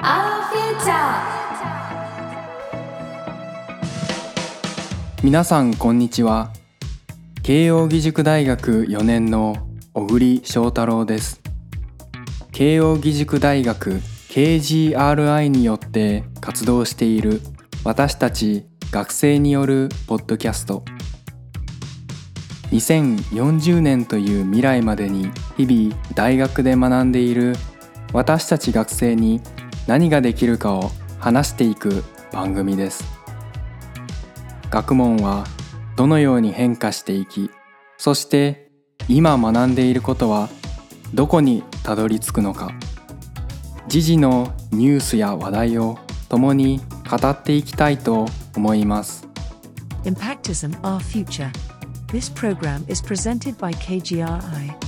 Our Future 皆さんこんにちは。慶應義塾大学4年の小栗翔太郎です。慶應義塾大学 KGRI によって活動している私たち学生によるポッドキャスト。2040年という未来までに日々大学で学んでいる私たち学生に何ができるかを話していく番組です学問はどのように変化していきそして今学んでいることはどこにたどり着くのか時事のニュースや話題を共に語っていきたいと思います Impactism Our Future. This program is presented by KGRI.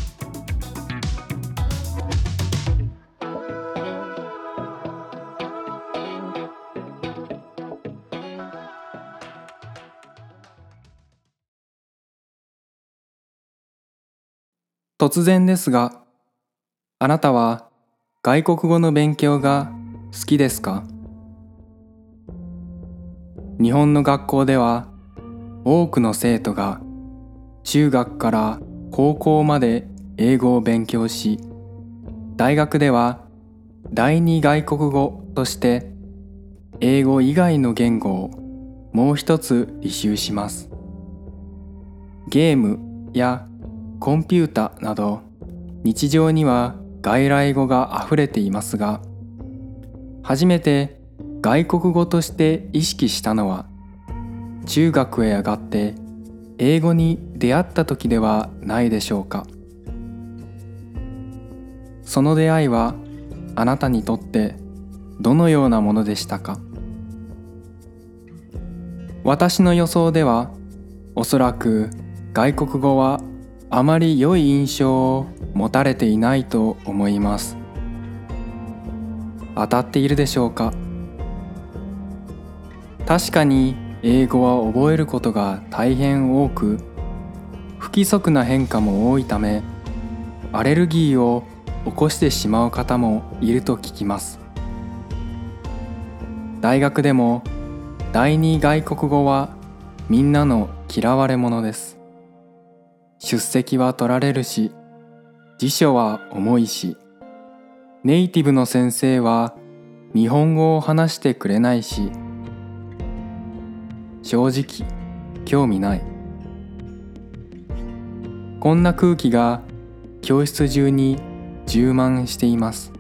突然ですがあなたは外国語の勉強が好きですか？日本の学校では多くの生徒が中学から高校まで英語を勉強し大学では第二外国語として英語以外の言語をもう一つ履修します。ゲームやコンピュータなど日常には外来語があふれていますが初めて外国語として意識したのは中学へ上がって英語に出会った時ではないでしょうか。その出会いはあなたにとってどのようなものでしたか。私の予想ではおそらく外国語はあまり良い印象を持たれていないと思います。当たっているでしょうか？確かに英語は覚えることが大変多く不規則な変化も多いためアレルギーを起こしてしまう方もいると聞きます。大学でも第二外国語はみんなの嫌われ者です。出席は取られるし辞書は重いしネイティブの先生は日本語を話してくれないし正直興味ない。こんな空気が教室中に充満しています。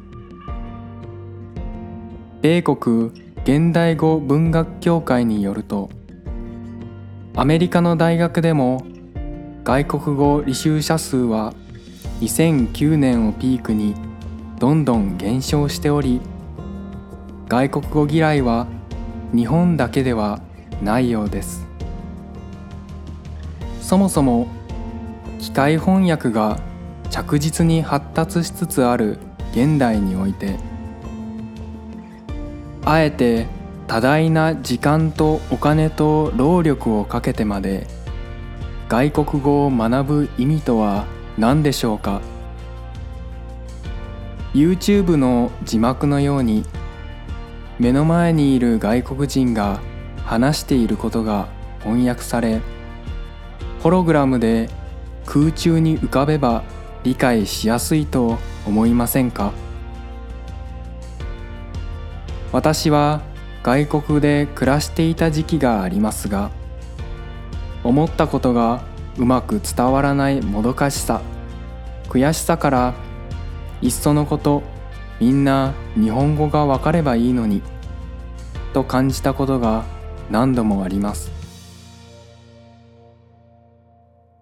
米国現代語文学協会によるとアメリカの大学でも外国語履修者数は2009年をピークにどんどん減少しており外国語嫌いは日本だけではないようです。そもそも機械翻訳が着実に発達しつつある現代においてあえて多大な時間とお金と労力をかけてまで外国語を学ぶ意味とは何でしょうか？YouTube の字幕のように目の前にいる外国人が話していることが翻訳されホログラムで空中に浮かべば理解しやすいと思いませんか？私は外国で暮らしていた時期がありますが思ったことがうまく伝わらないもどかしさ。悔しさからいっそのことみんな日本語がわかればいいのにと感じたことが何度もあります。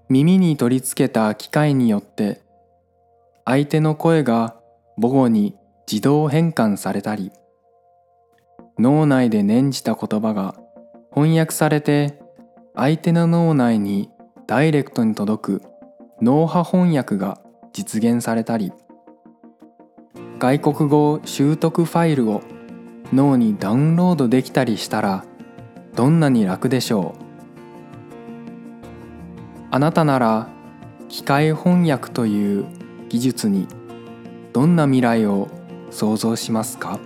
耳に取り付けた機械によって相手の声が母語に自動変換されたり脳内で念じた言葉が翻訳されて相手の脳内にダイレクトに届く脳波翻訳が実現されたり外国語習得ファイルを脳にダウンロードできたりしたらどんなに楽でしょう。あなたなら機械翻訳という技術にどんな未来を想像しますか？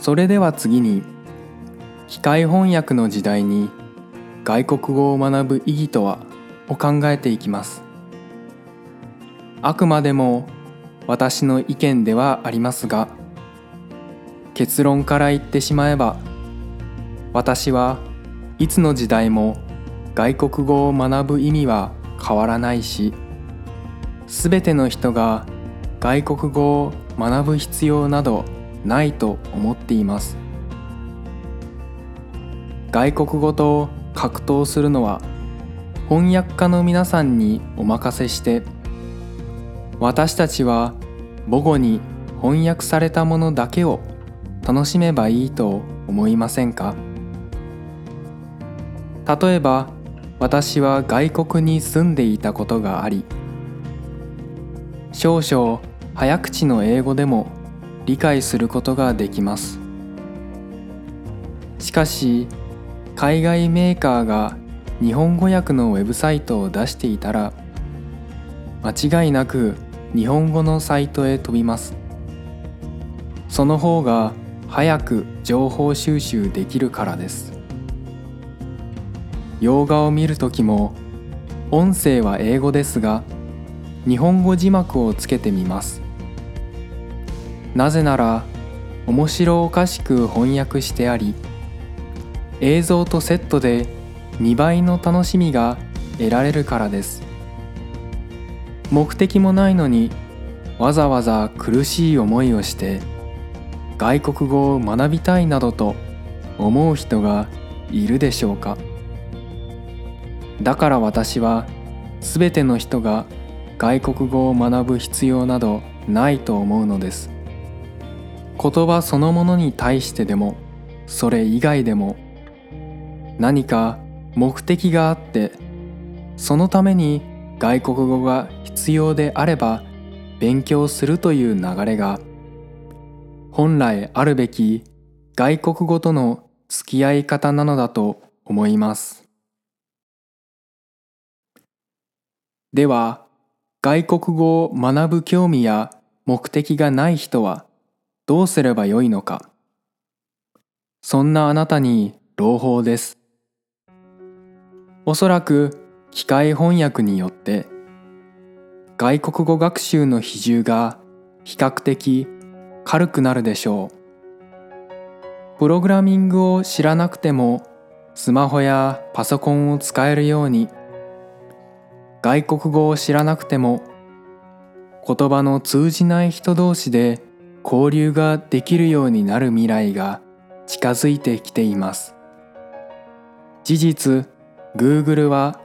それでは次に機械翻訳の時代に外国語を学ぶ意義とはを考えていきます。あくまでも私の意見ではありますが結論から言ってしまえば私はいつの時代も外国語を学ぶ意味は変わらないしすべての人が外国語を学ぶ必要などないと思っています。外国語と格闘するのは翻訳家の皆さんにお任せして私たちは母語に翻訳されたものだけを楽しめばいいと思いませんか？例えば私は外国に住んでいたことがあり少々早口の英語でも理解することができます。しかし海外メーカーが日本語訳のウェブサイトを出していたら間違いなく日本語のサイトへ飛びます。その方が早く情報収集できるからです。洋画を見るときも音声は英語ですが日本語字幕をつけてみます。なぜなら面白おかしく翻訳してあり映像とセットで2倍の楽しみが得られるからです。目的もないのにわざわざ苦しい思いをして外国語を学びたいなどと思う人がいるでしょうか。だから私は全ての人が外国語を学ぶ必要などないと思うのです。言葉そのものに対してでもそれ以外でも何か目的があってそのために外国語が必要であれば勉強するという流れが本来あるべき外国語との付き合い方なのだと思います。では外国語を学ぶ興味や目的がない人はどうすればよいのか。そんなあなたに朗報です。おそらく機械翻訳によって外国語学習の比重が比較的軽くなるでしょう。プログラミングを知らなくてもスマホやパソコンを使えるように外国語を知らなくても言葉の通じない人同士で交流ができるようになる未来が近づいてきています。事実 Google は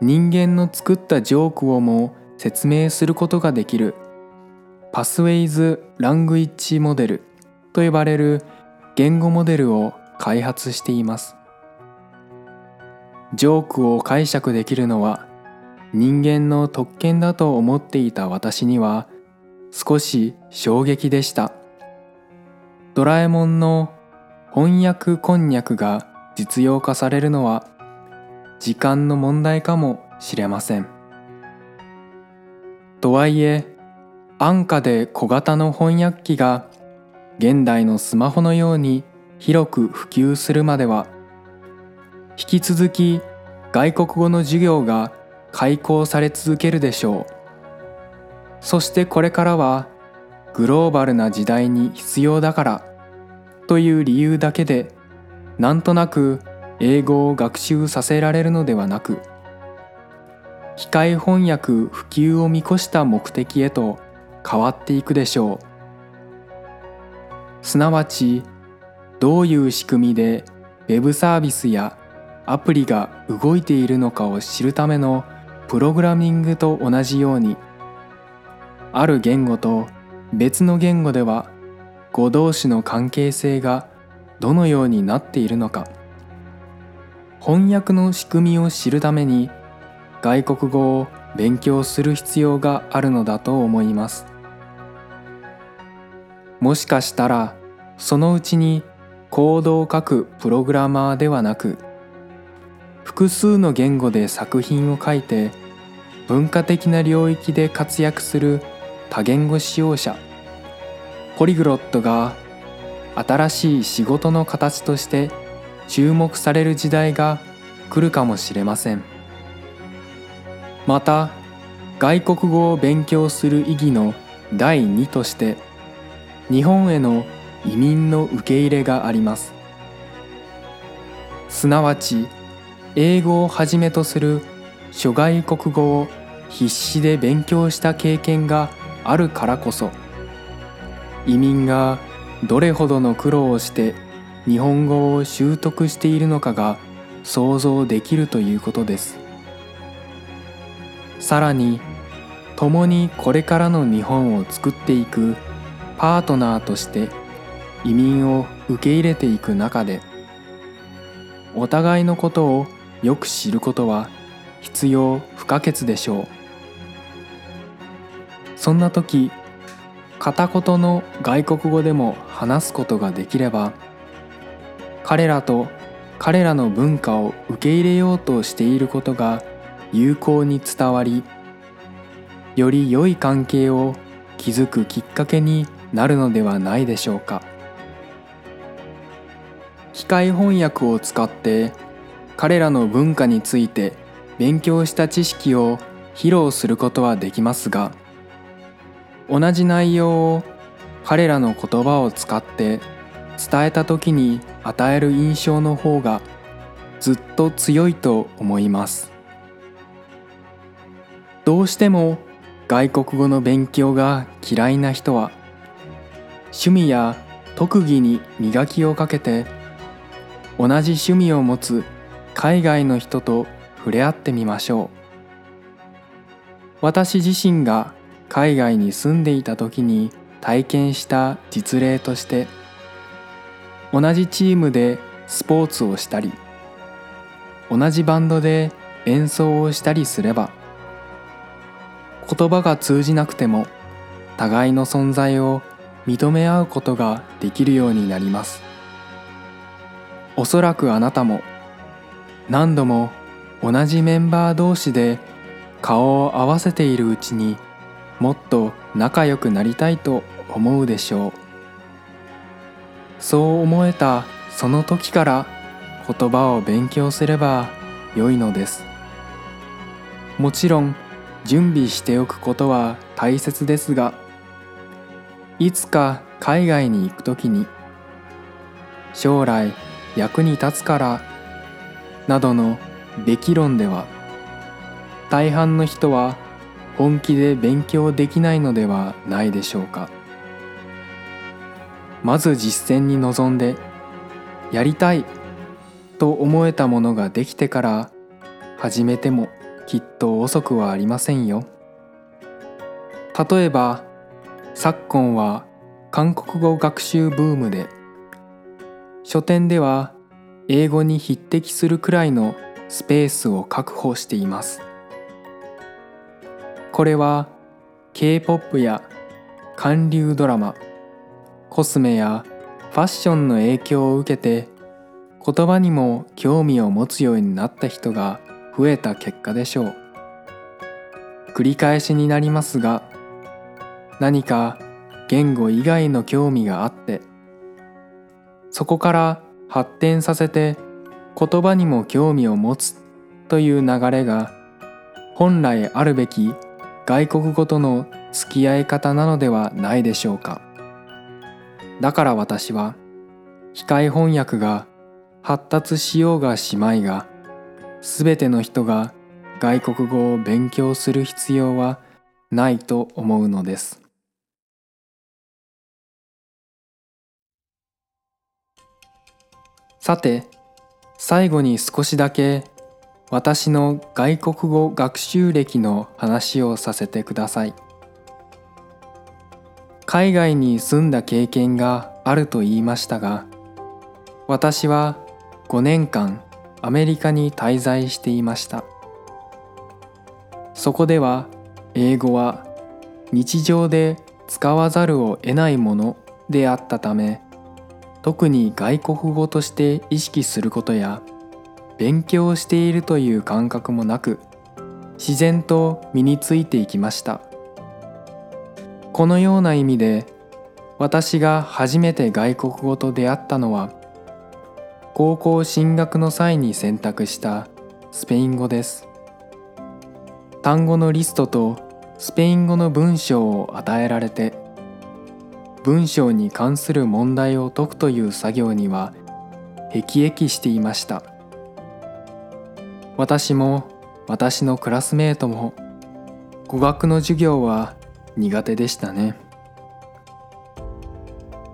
人間の作ったジョークをも説明することができるパスウェイズ・ラングイッチモデルと呼ばれる言語モデルを開発しています。ジョークを解釈できるのは人間の特権だと思っていた私には少し衝撃でした。ドラえもんの翻訳こんにゃくが実用化されるのは時間の問題かもしれません。とはいえ安価で小型の翻訳機が現代のスマホのように広く普及するまでは引き続き外国語の授業が開講され続けるでしょう。そしてこれからはグローバルな時代に必要だからという理由だけでなんとなく英語を学習させられるのではなく機械翻訳普及を見越した目的へと変わっていくでしょう。すなわちどういう仕組みで Web サービスやアプリが動いているのかを知るためのプログラミングと同じようにある言語と別の言語では語同士の関係性がどのようになっているのか。翻訳の仕組みを知るために外国語を勉強する必要があるのだと思います。もしかしたらそのうちにコードを書くプログラマーではなく複数の言語で作品を書いて文化的な領域で活躍する多言語使用者ポリグロットが新しい仕事の形として注目される時代が来るかもしれません。また外国語を勉強する意義の第2として日本への移民の受け入れがあります。すなわち英語をはじめとする諸外国語を必死で勉強した経験があるからこそ移民がどれほどの苦労をして日本語を習得しているのかが想像できるということです。さらに共にこれからの日本を作っていくパートナーとして移民を受け入れていく中でお互いのことをよく知ることは必要不可欠でしょう。そんな時片言の外国語でも話すことができれば彼らと彼らの文化を受け入れようとしていることが有効に伝わりより良い関係を築くきっかけになるのではないでしょうか。機械翻訳を使って彼らの文化について勉強した知識を披露することはできますが同じ内容を彼らの言葉を使って伝えた時に与える印象の方がずっと強いと思います。どうしても外国語の勉強が嫌いな人は趣味や特技に磨きをかけて同じ趣味を持つ海外の人と触れ合ってみましょう。私自身が海外に住んでいた時に体験した実例として同じチームでスポーツをしたり同じバンドで演奏をしたりすれば言葉が通じなくても互いの存在を認め合うことができるようになります。おそらくあなたも何度も同じメンバー同士で顔を合わせているうちにもっと仲良くなりたいと思うでしょう。そう思えたその時から言葉を勉強すればよいのです。もちろん準備しておくことは大切ですがいつか海外に行く時に将来役に立つからなどのべき論では大半の人は本気で勉強できないのではないでしょうか。まず実践に臨んでやりたいと思えたものができてから始めてもきっと遅くはありませんよ。例えば昨今は韓国語学習ブームで書店では英語に匹敵するくらいのスペースを確保しています。これは K-POP や韓流ドラマコスメやファッションの影響を受けて言葉にも興味を持つようになった人が増えた結果でしょう。繰り返しになりますが何か言語以外の興味があってそこから発展させて言葉にも興味を持つという流れが本来あるべき外国語との付き合い方なのではないでしょうか。だから私は機械翻訳が発達しようがしまいがすべての人が外国語を勉強する必要はないと思うのです。さて最後に少しだけ私の外国語学習歴の話をさせてください。海外に住んだ経験があると言いましたが私は5年間アメリカに滞在していました。そこでは英語は日常で使わざるを得ないものであったため特に外国語として意識することや勉強しているという感覚もなく自然と身についていきました。このような意味で私が初めて外国語と出会ったのは高校進学の際に選択したスペイン語です。単語のリストとスペイン語の文章を与えられて文章に関する問題を解くという作業には辟易していました。私も私のクラスメートも語学の授業は苦手でしたね。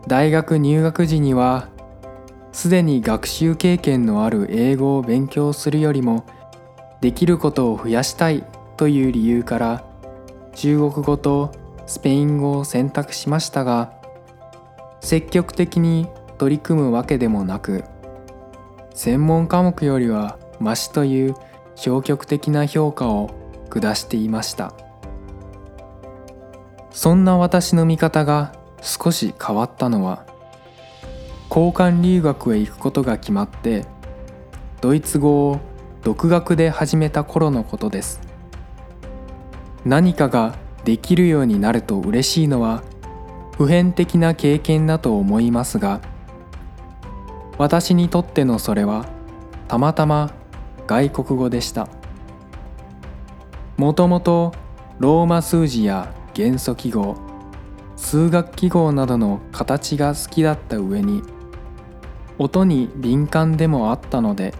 大学入学時にはすでに学習経験のある英語を勉強するよりもできることを増やしたいという理由から中国語とスペイン語を選択しましたが積極的に取り組むわけでもなく専門科目よりはマシという消極的な評価を下していました。そんな私の見方が少し変わったのは交換留学へ行くことが決まってドイツ語を独学で始めた頃のことです。何かができるようになると嬉しいのは普遍的な経験だと思いますが私にとってのそれはたまたま外国語でした。もともとローマ数字や元素記号数学記号などの形が好きだった上に音に敏感でもあったので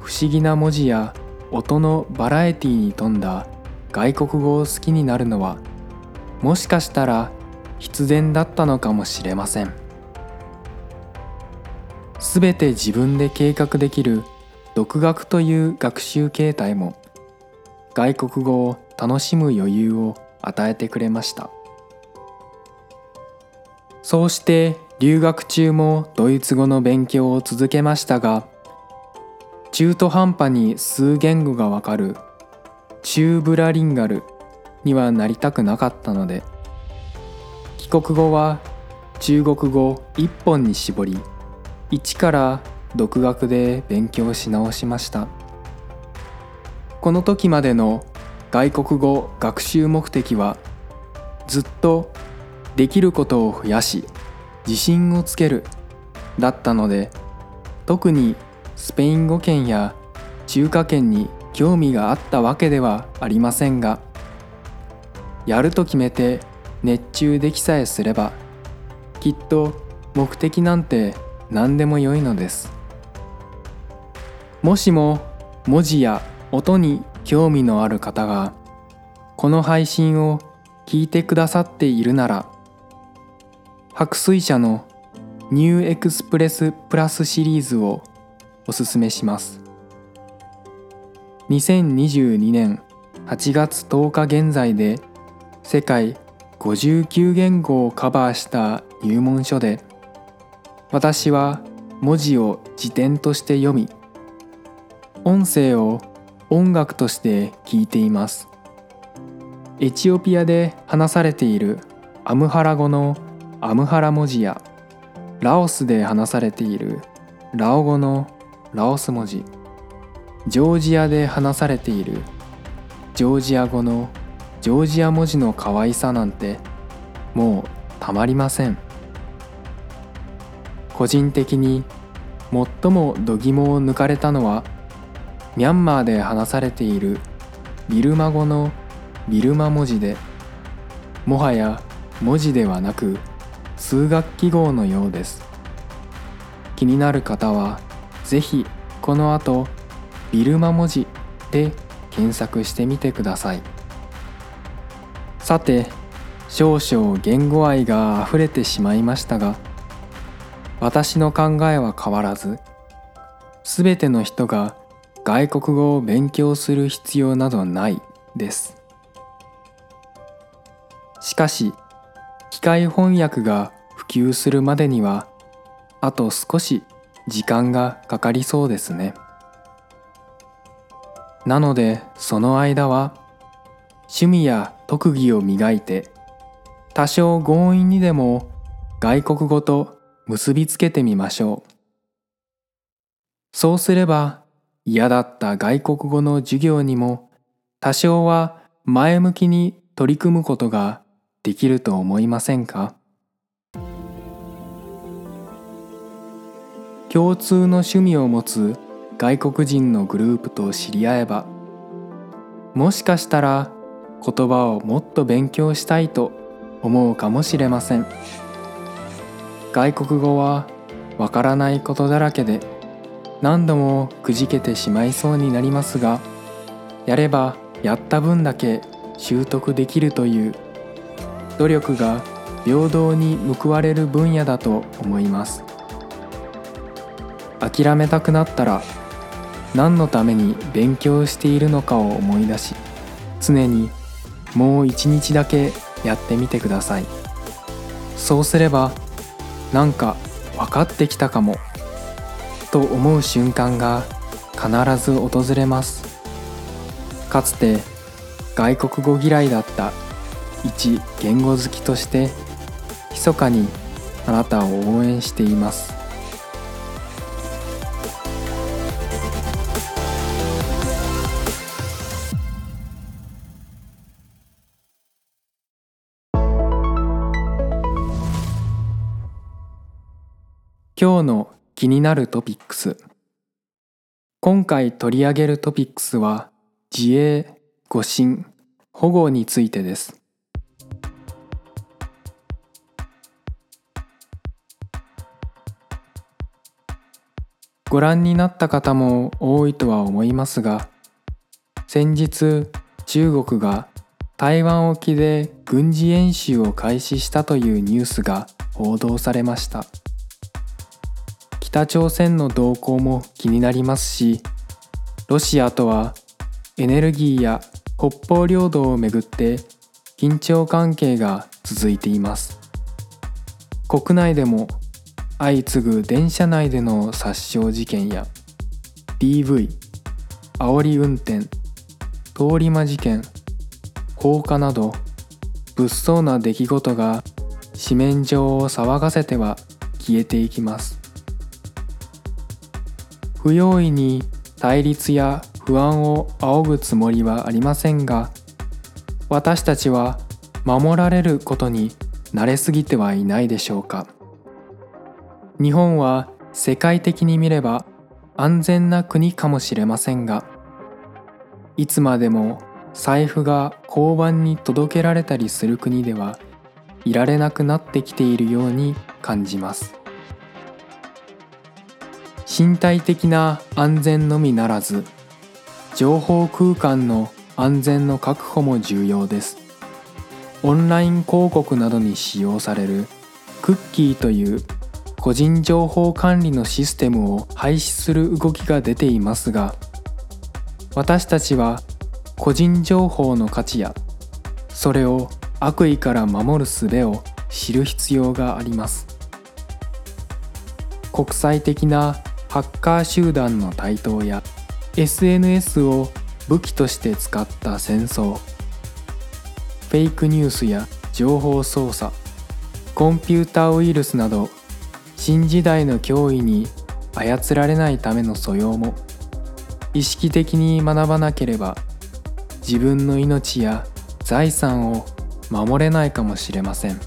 不思議な文字や音のバラエティに富んだ外国語を好きになるのはもしかしたら必然だったのかもしれません。すべて自分で計画できる独学という学習形態も外国語を楽しむ余裕を与えてくれました。そうして留学中もドイツ語の勉強を続けましたが中途半端に数言語がわかる中ブラリンガルにはなりたくなかったので帰国後は中国語一本に絞り一から独学で勉強し直しました。この時までの外国語学習目的はずっとできることを増やし自信をつけるだったので特にスペイン語圏や中華圏に興味があったわけではありませんがやると決めて熱中できさえすればきっと目的なんて何でもよいのです。もしも文字や音に興味のある方がこの配信を聞いてくださっているなら白水社のニューエクスプレスプラスシリーズをおすすめします。2022年8月10日現在で世界59言語をカバーした入門書で私は文字を辞典として読み音声を音楽として聞いています。エチオピアで話されているアムハラ語のアムハラ文字やラオスで話されているラオ語のラオス文字。ジョージアで話されているジョージア語のジョージア文字の可愛さなんてもうたまりません。個人的に最も度肝を抜かれたのはミャンマーで話されている。ビルマ語のビルマ文字で。もはや文字ではなく数学記号のようです。気になる方は是非この後ビルマ文字で検索してみてください。さて少々言語愛があふれてしまいましたが私の考えは変わらずすべての人が外国語を勉強する必要などないですしかし機械翻訳が普及するまでにはあと少し時間がかかりそうですね。なのでその間は趣味や特技を磨いて多少強引にでも外国語と結びつけてみましょうそうすれば嫌だった外国語の授業にも多少は前向きに取り組むことができると思いませんか？共通の趣味を持つ外国人のグループと知り合えばもしかしたら言葉をもっと勉強したいと思うかもしれません。外国語はわからないことだらけで何度もくじけてしまいそうになりますがやればやった分だけ習得できるという努力が平等に報われる分野だと思います。諦めたくなったら何のために勉強しているのかを思い出し常にもう一日だけやってみてください。そうすればなんか分かってきたかも。と思う瞬間が必ず訪れます。かつて外国語嫌いだった一言語好きとして密かにあなたを応援しています。今日の気になるトピックス。今回取り上げるトピックスは自衛、護身、保護についてです。ご覧になった方も多いとは思いますが先日中国が台湾沖で軍事演習を開始したというニュースが報道されました。北朝鮮の動向も気になりますしロシアとはエネルギーや北方領土をめぐって緊張関係が続いています。国内でも相次ぐ電車内での殺傷事件や DV 煽り運転通り魔事件放火など物騒な出来事が紙面上を騒がせては消えていきます。不用意に対立や不安を仰ぐつもりはありませんが私たちは守られることに慣れすぎてはいないでしょうか。日本は世界的に見れば安全な国かもしれませんがいつまでも財布が交番に届けられたりする国ではいられなくなってきているように感じます。身体的な安全のみならず情報空間の安全の確保も重要です。オンライン広告などに使用されるクッキーという個人情報管理のシステムを廃止する動きが出ていますが私たちは個人情報の価値やそれを悪意から守る術を知る必要があります。国際的なハッカー集団の台頭や SNS を武器として使った戦争フェイクニュースや情報操作コンピューターウイルスなど新時代の脅威に操られないための素養も意識的に学ばなければ自分の命や財産を守れないかもしれません。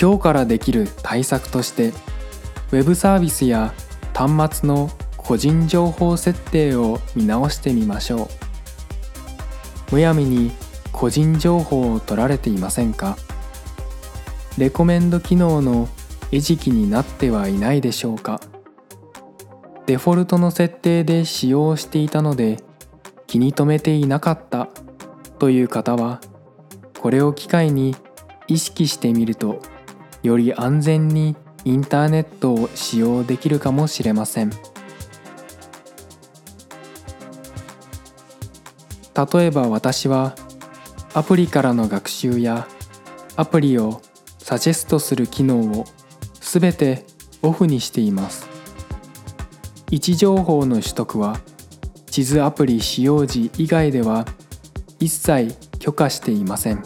今日からできる対策としてウェブサービスや端末の個人情報設定を見直してみましょう。むやみに個人情報を取られていませんか？レコメンド機能の餌食になってはいないでしょうか？デフォルトの設定で使用していたので気に留めていなかったという方はこれを機会に意識してみるとより安全にインターネットを使用できるかもしれません。例えば私はアプリからの学習やアプリをサジェストする機能をすべてオフにしています。位置情報の取得は地図アプリ使用時以外では一切許可していません。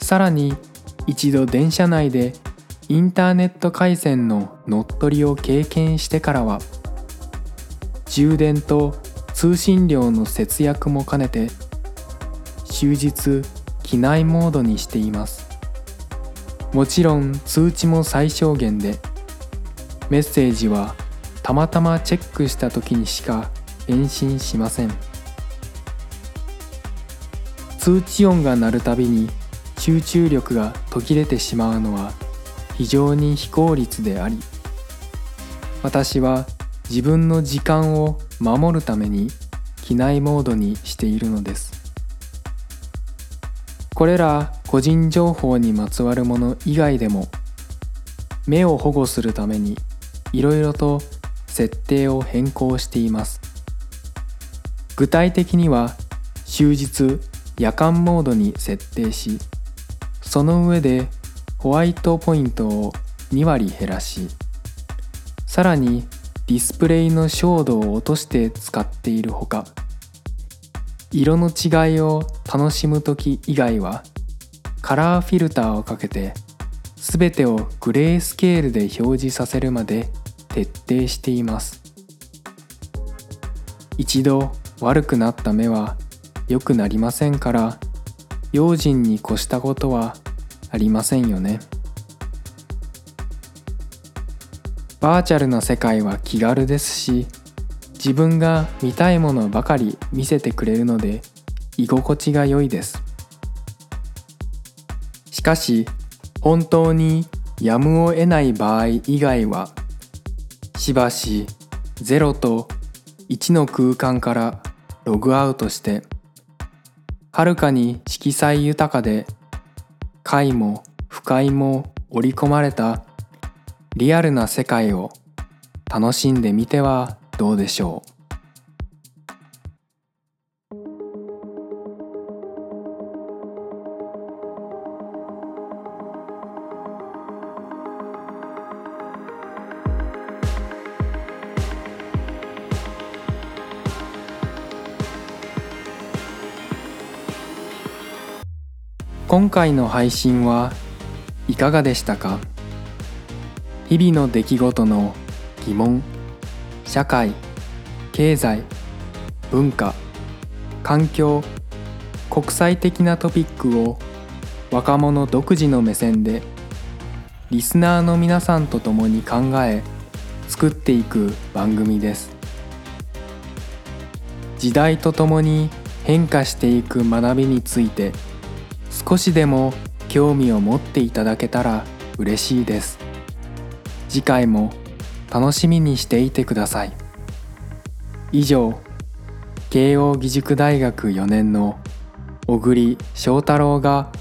さらに一度電車内でインターネット回線の乗っ取りを経験してからは充電と通信量の節約も兼ねて終日機内モードにしています。もちろん通知も最小限でメッセージはたまたまチェックした時にしか返信しません。通知音が鳴るたびに集中力が途切れてしまうのは非常に非効率であり私は自分の時間を守るために機内モードにしているのです。これら個人情報にまつわるもの以外でも目を保護するためにいろいろと設定を変更しています。具体的には終日夜間モードに設定しその上でホワイトポイントを2割減らしさらにディスプレイの照度を落として使っているほか色の違いを楽しむ時以外はカラーフィルターをかけて全てをグレースケールで表示させるまで徹底しています。一度悪くなった目は良くなりませんから用心に越したことはありませんよね。バーチャルな世界は気軽ですし自分が見たいものばかり見せてくれるので居心地が良いです。しかし本当にやむを得ない場合以外はしばし0と1の空間からログアウトしてはるかに色彩豊かで快も不快も織り込まれたリアルな世界を楽しんでみてはどうでしょう。今回の配信はいかがでしたか？日々の出来事の疑問社会経済文化環境国際的なトピックを若者独自の目線でリスナーの皆さんと共に考え作っていく番組です。時代とともに変化していく学びについて少しでも興味を持っていただけたら嬉しいです次回も楽しみにしていてください以上慶應義塾大学4年の小栗翔太郎が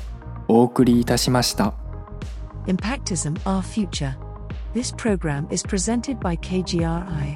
お送りいたしました Impactism Our Future. This program is presented by KGRI.